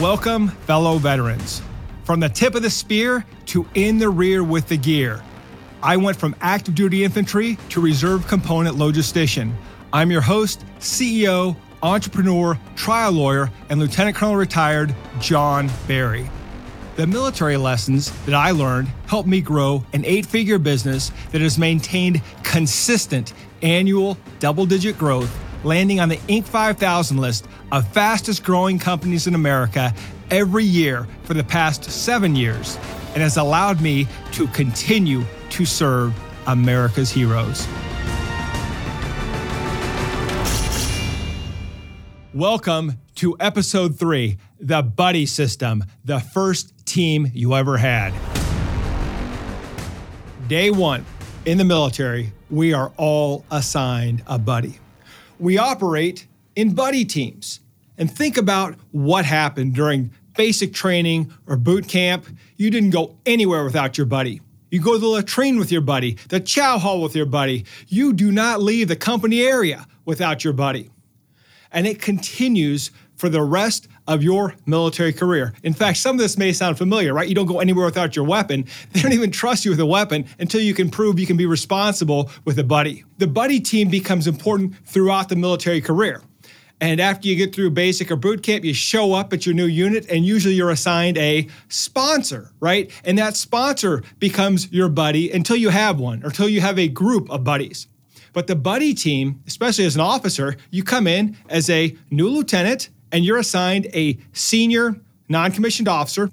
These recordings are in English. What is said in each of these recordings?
Welcome, fellow veterans. From the tip of the spear to in the rear with the gear. I went from active duty infantry to reserve component logistician. I'm your host, CEO, entrepreneur, trial lawyer, and Lieutenant Colonel retired John Berry. The military lessons that I learned helped me grow an eight figure business that has maintained consistent annual double digit growth, landing on the Inc. 5000 list of fastest growing companies in America every year for the past seven years, and has allowed me to continue to serve America's heroes. Welcome to episode three The Buddy System, the first team you ever had. Day one in the military, we are all assigned a buddy. We operate in buddy teams. And think about what happened during basic training or boot camp. You didn't go anywhere without your buddy. You go to the latrine with your buddy, the chow hall with your buddy. You do not leave the company area without your buddy. And it continues for the rest of your military career. In fact, some of this may sound familiar, right? You don't go anywhere without your weapon. They don't even trust you with a weapon until you can prove you can be responsible with a buddy. The buddy team becomes important throughout the military career. And after you get through basic or boot camp, you show up at your new unit, and usually you're assigned a sponsor, right? And that sponsor becomes your buddy until you have one, or until you have a group of buddies. But the buddy team, especially as an officer, you come in as a new lieutenant and you're assigned a senior non commissioned officer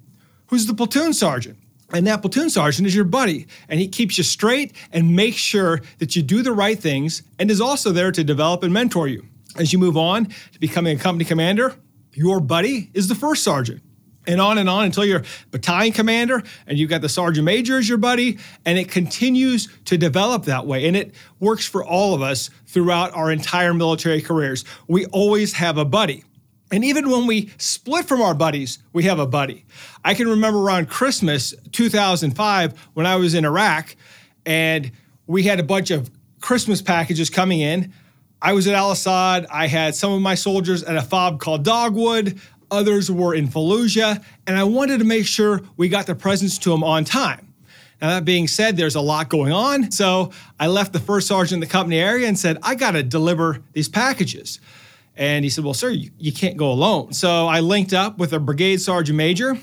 who's the platoon sergeant. And that platoon sergeant is your buddy, and he keeps you straight and makes sure that you do the right things and is also there to develop and mentor you. As you move on to becoming a company commander, your buddy is the first sergeant. And on and on until you're battalion commander and you've got the sergeant major as your buddy, and it continues to develop that way. And it works for all of us throughout our entire military careers. We always have a buddy. And even when we split from our buddies, we have a buddy. I can remember around Christmas 2005 when I was in Iraq and we had a bunch of Christmas packages coming in. I was at Al Asad. I had some of my soldiers at a fob called Dogwood. Others were in Fallujah. And I wanted to make sure we got the presents to them on time. Now, that being said, there's a lot going on. So I left the first sergeant in the company area and said, I got to deliver these packages. And he said, Well, sir, you, you can't go alone. So I linked up with a brigade sergeant major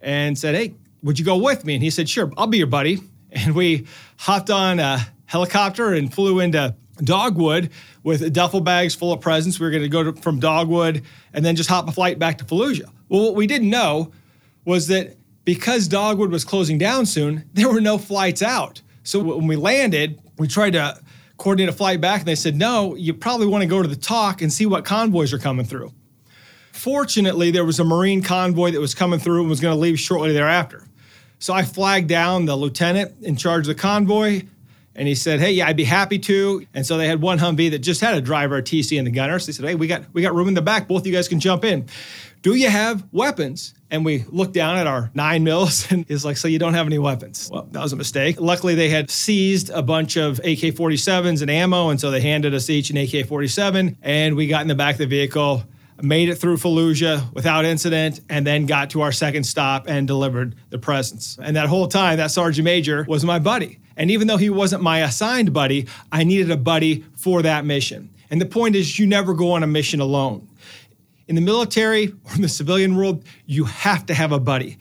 and said, Hey, would you go with me? And he said, Sure, I'll be your buddy. And we hopped on a helicopter and flew into Dogwood with duffel bags full of presents. We were going to go to, from Dogwood and then just hop a flight back to Fallujah. Well, what we didn't know was that because Dogwood was closing down soon, there were no flights out. So when we landed, we tried to coordinate a flight back, and they said, no, you probably want to go to the TOC and see what convoys are coming through. Fortunately, there was a Marine convoy that was coming through and was going to leave shortly thereafter. So I flagged down the lieutenant in charge of the convoy, and he said, "Hey, yeah, I'd be happy to." And so they had one Humvee that just had a driver, a TC, and the gunner. So they said, "Hey, we got we got room in the back. Both of you guys can jump in. Do you have weapons?" And we looked down at our nine mils, and he's like, "So you don't have any weapons?" Well, that was a mistake. Luckily, they had seized a bunch of AK-47s and ammo, and so they handed us each an AK-47, and we got in the back of the vehicle made it through Fallujah without incident, and then got to our second stop and delivered the presents. And that whole time, that sergeant major was my buddy. And even though he wasn't my assigned buddy, I needed a buddy for that mission. And the point is, you never go on a mission alone. In the military or in the civilian world, you have to have a buddy.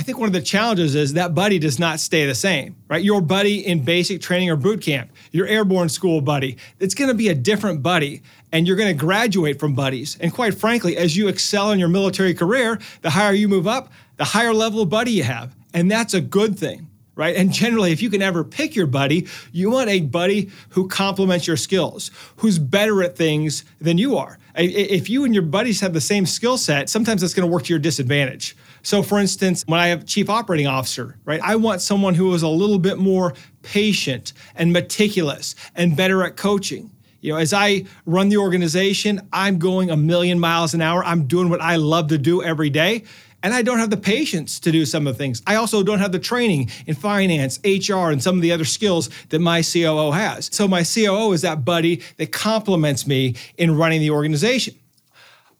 I think one of the challenges is that buddy does not stay the same, right? Your buddy in basic training or boot camp, your airborne school buddy, it's going to be a different buddy and you're going to graduate from buddies. And quite frankly, as you excel in your military career, the higher you move up, the higher level of buddy you have. And that's a good thing right? And generally, if you can ever pick your buddy, you want a buddy who complements your skills, who's better at things than you are. If you and your buddies have the same skill set, sometimes that's going to work to your disadvantage. So, for instance, when I have chief operating officer, right, I want someone who is a little bit more patient and meticulous and better at coaching. You know, as I run the organization, I'm going a million miles an hour. I'm doing what I love to do every day. And I don't have the patience to do some of the things. I also don't have the training in finance, HR, and some of the other skills that my COO has. So my COO is that buddy that complements me in running the organization.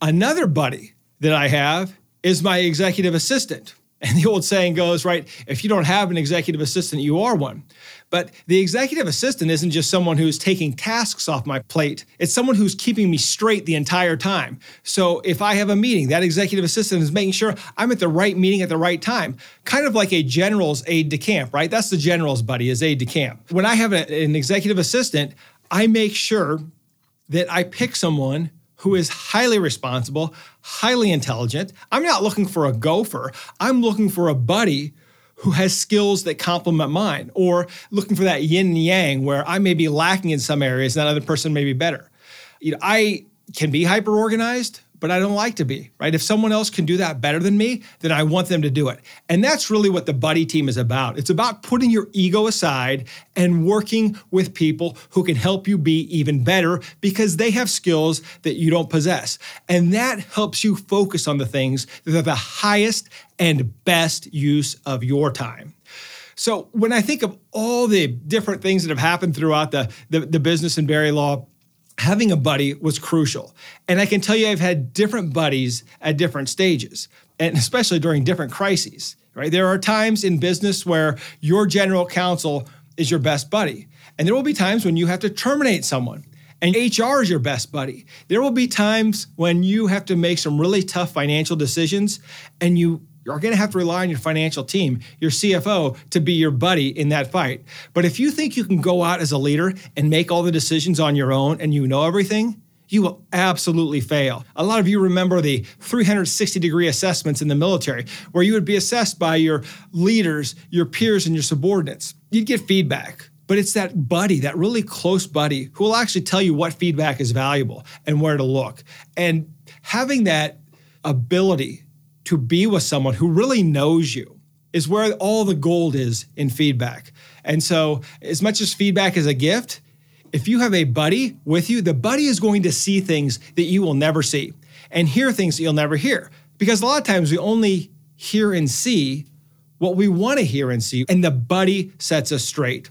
Another buddy that I have is my executive assistant. And the old saying goes, right, if you don't have an executive assistant, you are one. But the executive assistant isn't just someone who's taking tasks off my plate, it's someone who's keeping me straight the entire time. So if I have a meeting, that executive assistant is making sure I'm at the right meeting at the right time, kind of like a general's aide de camp, right? That's the general's buddy, is aide de camp. When I have a, an executive assistant, I make sure that I pick someone who is highly responsible, highly intelligent. I'm not looking for a gopher. I'm looking for a buddy who has skills that complement mine, or looking for that yin and yang where I may be lacking in some areas and that other person may be better. You know, I can be hyper organized, but I don't like to be, right? If someone else can do that better than me, then I want them to do it. And that's really what the buddy team is about. It's about putting your ego aside and working with people who can help you be even better because they have skills that you don't possess. And that helps you focus on the things that are the highest and best use of your time. So when I think of all the different things that have happened throughout the, the, the business and Berry Law, having a buddy was crucial. And I can tell you, I've had different buddies at different stages, and especially during different crises, right? There are times in business where your general counsel is your best buddy. And there will be times when you have to terminate someone and HR is your best buddy. There will be times when you have to make some really tough financial decisions and you you're going to have to rely on your financial team, your CFO, to be your buddy in that fight. But if you think you can go out as a leader and make all the decisions on your own and you know everything, you will absolutely fail. A lot of you remember the 360 degree assessments in the military, where you would be assessed by your leaders, your peers, and your subordinates. You'd get feedback. But it's that buddy, that really close buddy, who will actually tell you what feedback is valuable and where to look. And having that ability to be with someone who really knows you is where all the gold is in feedback. And so, as much as feedback is a gift, if you have a buddy with you, the buddy is going to see things that you will never see and hear things that you'll never hear. Because a lot of times we only hear and see what we want to hear and see, and the buddy sets us straight.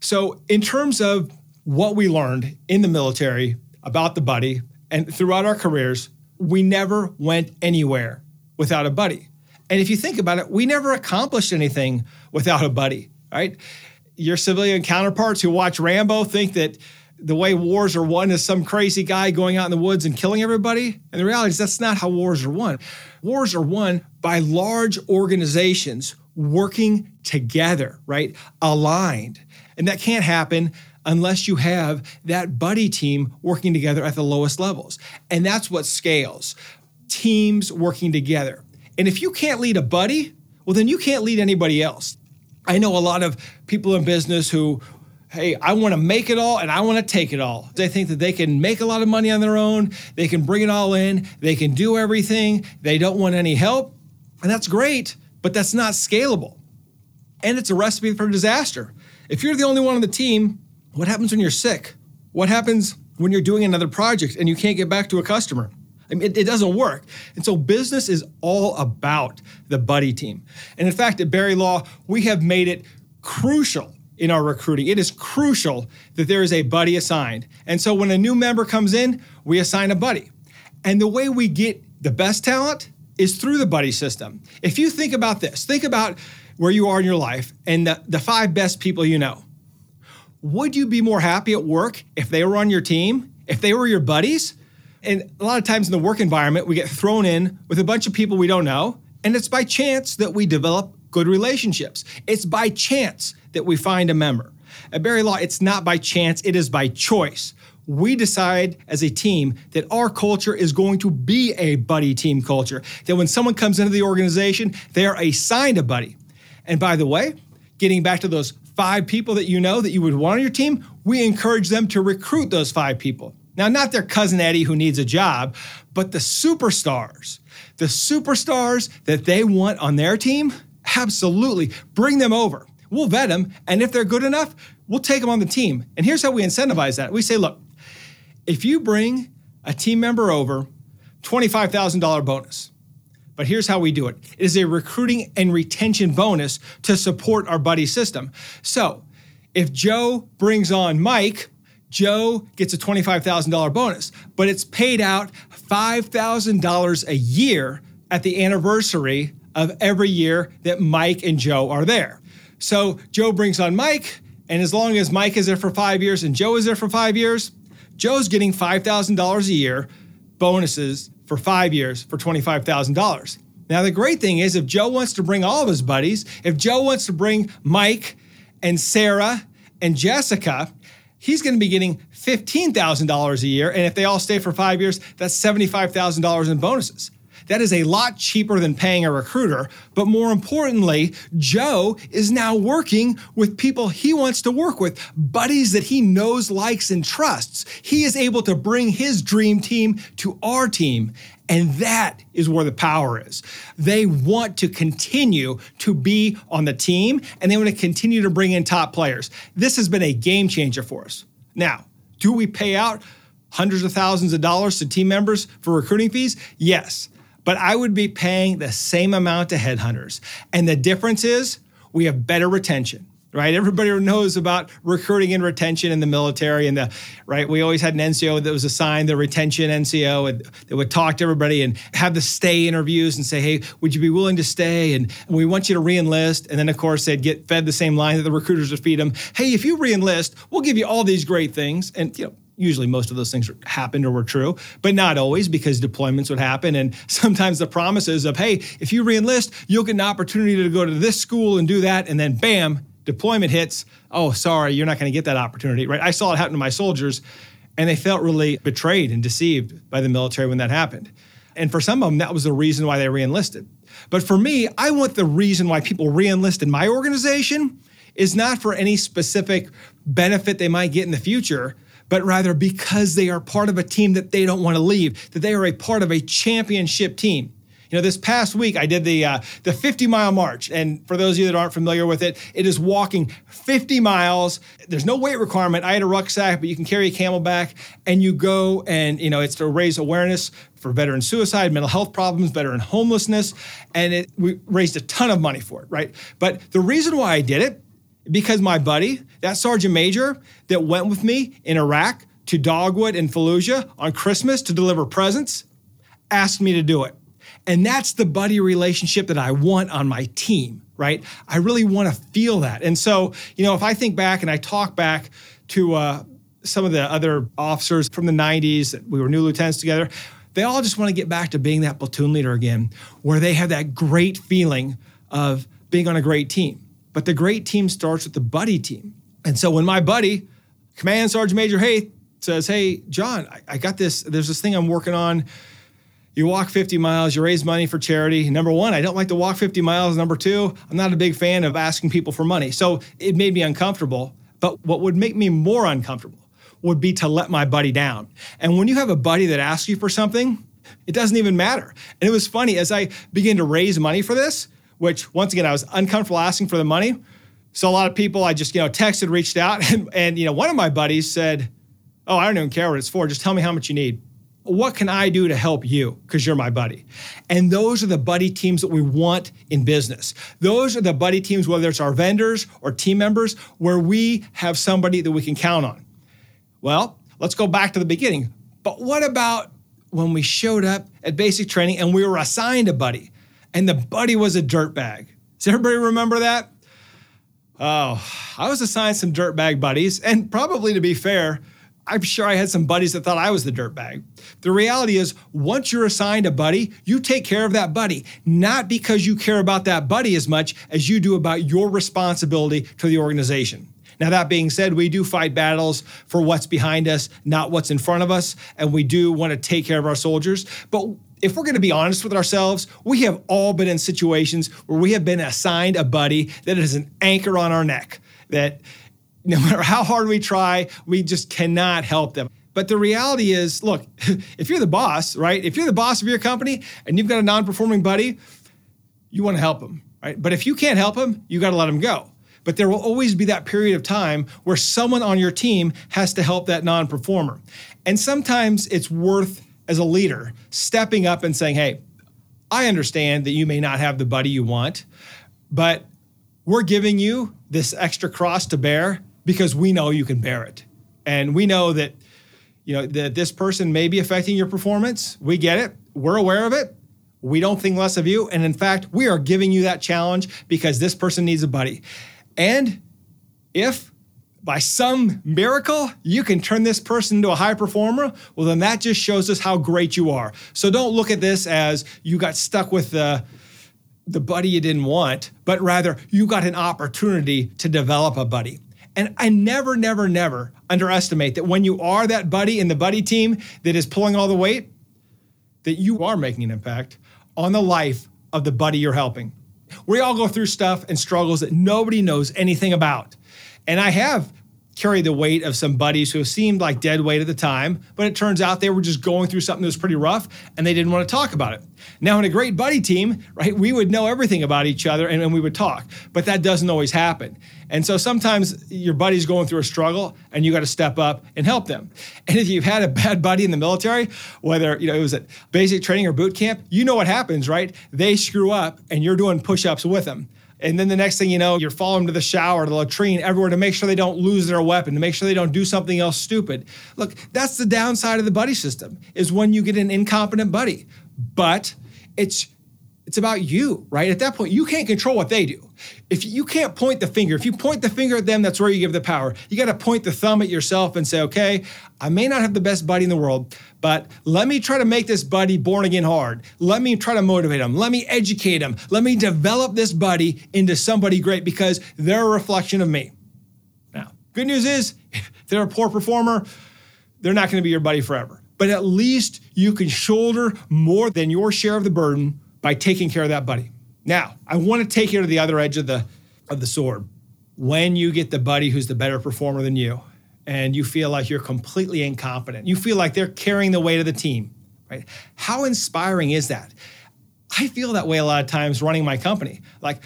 So, in terms of what we learned in the military about the buddy and throughout our careers, we never went anywhere without a buddy. And if you think about it, we never accomplished anything without a buddy, right? Your civilian counterparts who watch Rambo think that the way wars are won is some crazy guy going out in the woods and killing everybody. And the reality is that's not how wars are won. Wars are won by large organizations working together, right? Aligned. And that can't happen unless you have that buddy team working together at the lowest levels. And that's what scales teams working together. And if you can't lead a buddy, well, then you can't lead anybody else. I know a lot of people in business who, hey, I want to make it all and I want to take it all. They think that they can make a lot of money on their own, they can bring it all in, they can do everything, they don't want any help. And that's great, but that's not scalable. And it's a recipe for disaster. If you're the only one on the team, what happens when you're sick? What happens when you're doing another project and you can't get back to a customer? I mean, it, it, doesn't work. And so business is all about the buddy team. And in fact, at Berry Law, we have made it crucial in our recruiting. It is crucial that there is a buddy assigned. And so when a new member comes in, we assign a buddy. And the way we get the best talent is through the buddy system. If you think about this, think about where you are in your life and the, the five best people you know. Would you be more happy at work if they were on your team? If they were your buddies? And a lot of times in the work environment, we get thrown in with a bunch of people we don't know. And it's by chance that we develop good relationships. It's by chance that we find a member. At Berry Law, it's not by chance, it is by choice. We decide as a team that our culture is going to be a buddy team culture. That when someone comes into the organization, they are assigned a buddy. And by the way, getting back to those five people that you know that you would want on your team, we encourage them to recruit those five people. Now, not their cousin Eddie who needs a job, but the superstars, the superstars that they want on their team, absolutely bring them over. We'll vet them, and if they're good enough, we'll take them on the team. And here's how we incentivize that we say, look, if you bring a team member over, $25,000 bonus. But here's how we do it it is a recruiting and retention bonus to support our buddy system. So if Joe brings on Mike, Joe gets a $25,000 bonus, but it's paid out $5,000 a year at the anniversary of every year that Mike and Joe are there. So Joe brings on Mike, and as long as Mike is there for five years and Joe is there for five years, Joe's getting $5,000 a year bonuses for five years for $25,000. Now, the great thing is if Joe wants to bring all of his buddies, if Joe wants to bring Mike and Sarah and Jessica, he's going to be getting $15,000 a year. And if they all stay for five years, that's $75,000 in bonuses. That is a lot cheaper than paying a recruiter. But more importantly, Joe is now working with people he wants to work with, buddies that he knows, likes, and trusts. He is able to bring his dream team to our team. And that is where the power is. They want to continue to be on the team and they want to continue to bring in top players. This has been a game changer for us. Now, do we pay out hundreds of thousands of dollars to team members for recruiting fees? Yes but I would be paying the same amount to headhunters. And the difference is we have better retention right? Everybody knows about recruiting and retention in the military, and the right. We always had an NCO that was assigned the retention NCO and that would talk to everybody and have the stay interviews and say, "Hey, would you be willing to stay?" And we want you to reenlist. And then, of course, they'd get fed the same line that the recruiters would feed them. Hey, if you reenlist, we'll give you all these great things. And you know, usually most of those things happened or were true, but not always because deployments would happen. And sometimes the promises of, hey, if you reenlist, you'll get an opportunity to go to this school and do that. And then bam, deployment hits. Oh, sorry, you're not going to get that opportunity, right? I saw it happen to my soldiers, and they felt really betrayed and deceived by the military when that happened. And for some of them, that was the reason why they reenlisted. But for me, I want the reason why people reenlist in my organization is not for any specific benefit they might get in the future but rather because they are part of a team that they don't want to leave, that they are a part of a championship team. You know, this past week I did the uh, the 50 mile march, and for those of you that aren't familiar with it, it is walking 50 miles. There's no weight requirement. I had a rucksack, but you can carry a CamelBak, and you go and you know it's to raise awareness for veteran suicide, mental health problems, veteran homelessness, and it we raised a ton of money for it, right? But the reason why I did it because my buddy, that sergeant major that went with me in Iraq to Dogwood and Fallujah on Christmas to deliver presents, asked me to do it. And that's the buddy relationship that I want on my team, right? I really want to feel that. And so, you know, if I think back and I talk back to uh, some of the other officers from the 90s that we were new lieutenants together, they all just want to get back to being that platoon leader again, where they have that great feeling of being on a great team. But the great team starts with the buddy team. And so when my buddy, Command Sergeant Major Hayth, says, Hey, John, I, I got this, there's this thing I'm working on. You walk 50 miles, you raise money for charity. Number one, I don't like to walk 50 miles. Number two, I'm not a big fan of asking people for money. So it made me uncomfortable. But what would make me more uncomfortable would be to let my buddy down. And when you have a buddy that asks you for something, it doesn't even matter. And it was funny as I began to raise money for this, which once again, I was uncomfortable asking for the money. So a lot of people I just, you know, texted, reached out, and, and you know, one of my buddies said, Oh, I don't even care what it's for. Just tell me how much you need. What can I do to help you? Because you're my buddy. And those are the buddy teams that we want in business. Those are the buddy teams, whether it's our vendors or team members, where we have somebody that we can count on. Well, let's go back to the beginning. But what about when we showed up at basic training and we were assigned a buddy? and the buddy was a dirtbag. Does everybody remember that? Oh, I was assigned some dirtbag buddies, and probably to be fair, I'm sure I had some buddies that thought I was the dirtbag. The reality is, once you're assigned a buddy, you take care of that buddy, not because you care about that buddy as much as you do about your responsibility to the organization. Now, that being said, we do fight battles for what's behind us, not what's in front of us, and we do want to take care of our soldiers. But if we're going to be honest with ourselves, we have all been in situations where we have been assigned a buddy that is an anchor on our neck, that no matter how hard we try, we just cannot help them. But the reality is, look, if you're the boss, right? If you're the boss of your company and you've got a non performing buddy, you want to help him, right? But if you can't help him, you got to let him go. But there will always be that period of time where someone on your team has to help that non performer. And sometimes it's worth as a leader stepping up and saying, hey, I understand that you may not have the buddy you want, but we're giving you this extra cross to bear because we know you can bear it. And we know that, you know, that this person may be affecting your performance. We get it. We're aware of it. We don't think less of you. And in fact, we are giving you that challenge because this person needs a buddy. And if by some miracle you can turn this person into a high performer, well, then that just shows us how great you are. So don't look at this as you got stuck with the the buddy you didn't want, but rather you got an opportunity to develop a buddy. And I never, never, never underestimate that when you are that buddy in the buddy team that is pulling all the weight, that you are making an impact on the life of the buddy you're helping. We all go through stuff and struggles that nobody knows anything about. And I have carried the weight of some buddies who seemed like dead weight at the time, but it turns out they were just going through something that was pretty rough and they didn't want to talk about it. Now, in a great buddy team, right, we would know everything about each other and, and we would talk, but that doesn't always happen. And so sometimes your buddy's going through a struggle and you got to step up and help them. And if you've had a bad buddy in the military, whether you know it was at basic training or boot camp, you know what happens, right? They screw up and you're doing push-ups with them. And then the next thing you know, you're following to the shower, the latrine, everywhere to make sure they don't lose their weapon, to make sure they don't do something else stupid. Look, that's the downside of the buddy system is when you get an incompetent buddy. But it's it's about you, right? At that point, you can't control what they do. If you can't point the finger, if you point the finger at them, that's where you give the power. You got to point the thumb at yourself and say, okay, I may not have the best buddy in the world, but let me try to make this buddy born again hard. Let me try to motivate him. Let me educate him. Let me develop this buddy into somebody great because they're a reflection of me. Now, good news is, if they're a poor performer, they're not going to be your buddy forever. But at least you can shoulder more than your share of the burden by taking care of that buddy. Now, I want to take you to the other edge of the of the sword. When you get the buddy who's the better performer than you, and you feel like you're completely incompetent, you feel like they're carrying the weight of the team, right? How inspiring is that? I feel that way a lot of times running my company. Like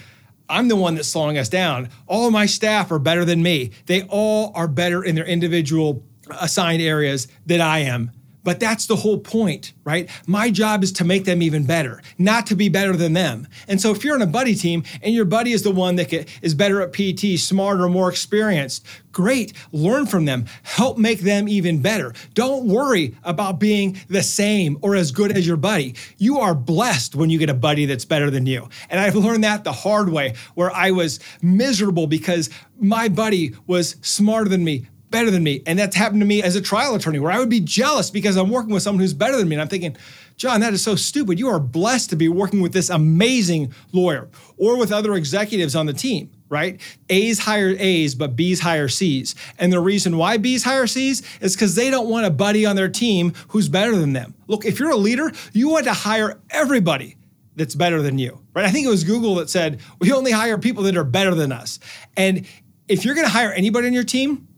I'm the one that's slowing us down. All my staff are better than me. They all are better in their individual assigned areas than I am. But that's the whole point, right? My job is to make them even better, not to be better than them. And so if you're in a buddy team and your buddy is the one that is better at PT, smarter, more experienced, great. Learn from them. Help make them even better. Don't worry about being the same or as good as your buddy. You are blessed when you get a buddy that's better than you. And I've learned that the hard way, where I was miserable because my buddy was smarter than me, better than me. And that's happened to me as a trial attorney where I would be jealous because I'm working with someone who's better than me. And I'm thinking, John, that is so stupid. You are blessed to be working with this amazing lawyer or with other executives on the team, right? A's hire A's, but B's hire C's. And the reason why B's hire C's is because they don't want a buddy on their team who's better than them. Look, if you're a leader, you want to hire everybody that's better than you, right? I think it was Google that said, we only hire people that are better than us. And if you're going to hire anybody on your team,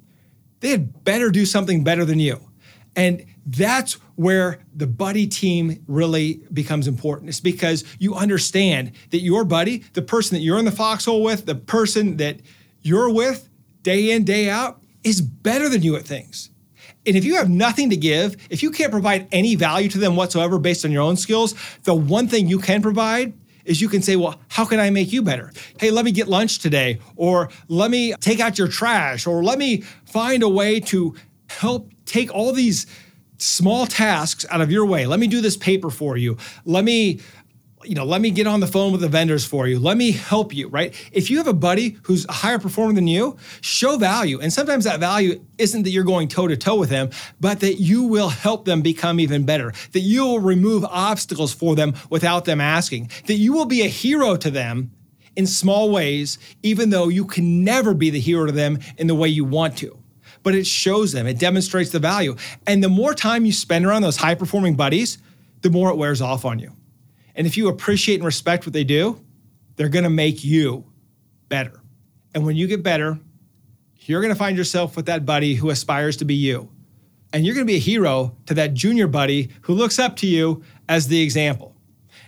they had better do something better than you. And that's where the buddy team really becomes important. It's because you understand that your buddy, the person that you're in the foxhole with, the person that you're with day in, day out, is better than you at things. And if you have nothing to give, if you can't provide any value to them whatsoever based on your own skills, the one thing you can provide is you can say, well, how can I make you better? Hey, let me get lunch today, or let me take out your trash, or let me find a way to help take all these small tasks out of your way. Let me do this paper for you. Let me you know, let me get on the phone with the vendors for you. Let me help you, right? If you have a buddy who's a higher performer than you, show value. And sometimes that value isn't that you're going toe to toe with them, but that you will help them become even better, that you will remove obstacles for them without them asking, that you will be a hero to them in small ways, even though you can never be the hero to them in the way you want to. But it shows them, it demonstrates the value. And the more time you spend around those high performing buddies, the more it wears off on you. And if you appreciate and respect what they do, they're going to make you better. And when you get better, you're going to find yourself with that buddy who aspires to be you. And you're going to be a hero to that junior buddy who looks up to you as the example.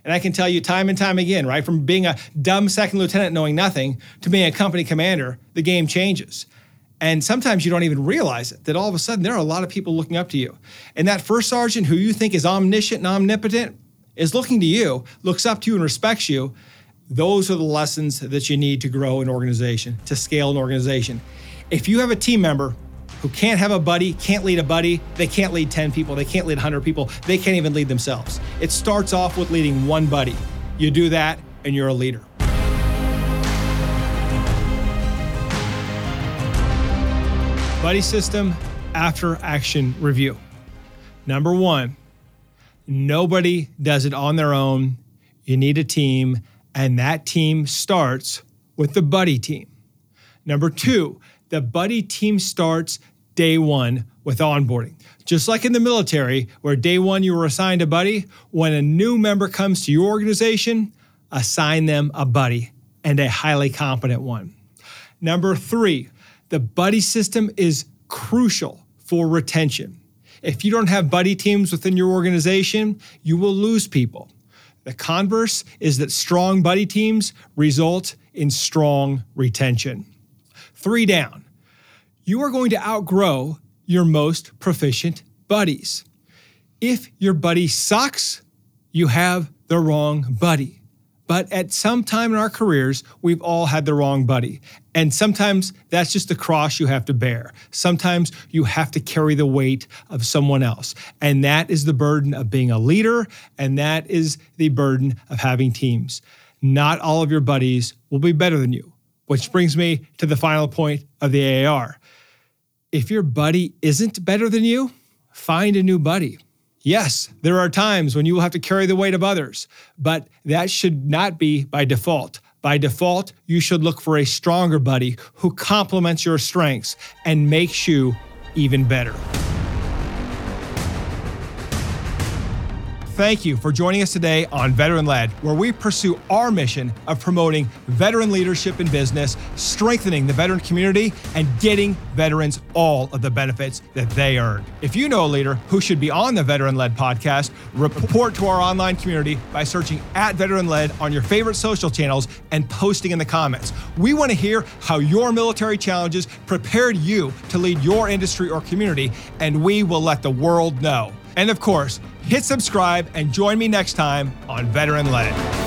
And I can tell you time and time again, right? From being a dumb second lieutenant knowing nothing to being a company commander, the game changes. And sometimes you don't even realize it, that all of a sudden there are a lot of people looking up to you. And that first sergeant who you think is omniscient and omnipotent, is looking to you, looks up to you, and respects you, those are the lessons that you need to grow an organization, to scale an organization. If you have a team member who can't have a buddy, can't lead a buddy, they can't lead 10 people, they can't lead 100 people, they can't even lead themselves. It starts off with leading one buddy. You do that, and you're a leader. Buddy system after action review. Number one, nobody does it on their own. You need a team, and that team starts with the buddy team. Number two, the buddy team starts day one with onboarding. Just like in the military, where day one you were assigned a buddy, when a new member comes to your organization, assign them a buddy and a highly competent one. Number three, the buddy system is crucial for retention. If you don't have buddy teams within your organization, you will lose people. The converse is that strong buddy teams result in strong retention. Three down. You are going to outgrow your most proficient buddies. If your buddy sucks, you have the wrong buddy. But at some time in our careers, we've all had the wrong buddy. And sometimes that's just the cross you have to bear. Sometimes you have to carry the weight of someone else. And that is the burden of being a leader, and that is the burden of having teams. Not all of your buddies will be better than you, which brings me to the final point of the AAR. If your buddy isn't better than you, find a new buddy. Yes, there are times when you will have to carry the weight of others, but that should not be by default. By default, you should look for a stronger buddy who complements your strengths and makes you even better. Thank you for joining us today on Veteran Led, where we pursue our mission of promoting veteran leadership in business, strengthening the veteran community, and getting veterans all of the benefits that they earn. If you know a leader who should be on the Veteran Led podcast, report to our online community by searching at Veteran Led on your favorite social channels and posting in the comments. We want to hear how your military challenges prepared you to lead your industry or community, and we will let the world know. And of course, hit subscribe and join me next time on Veteran Led.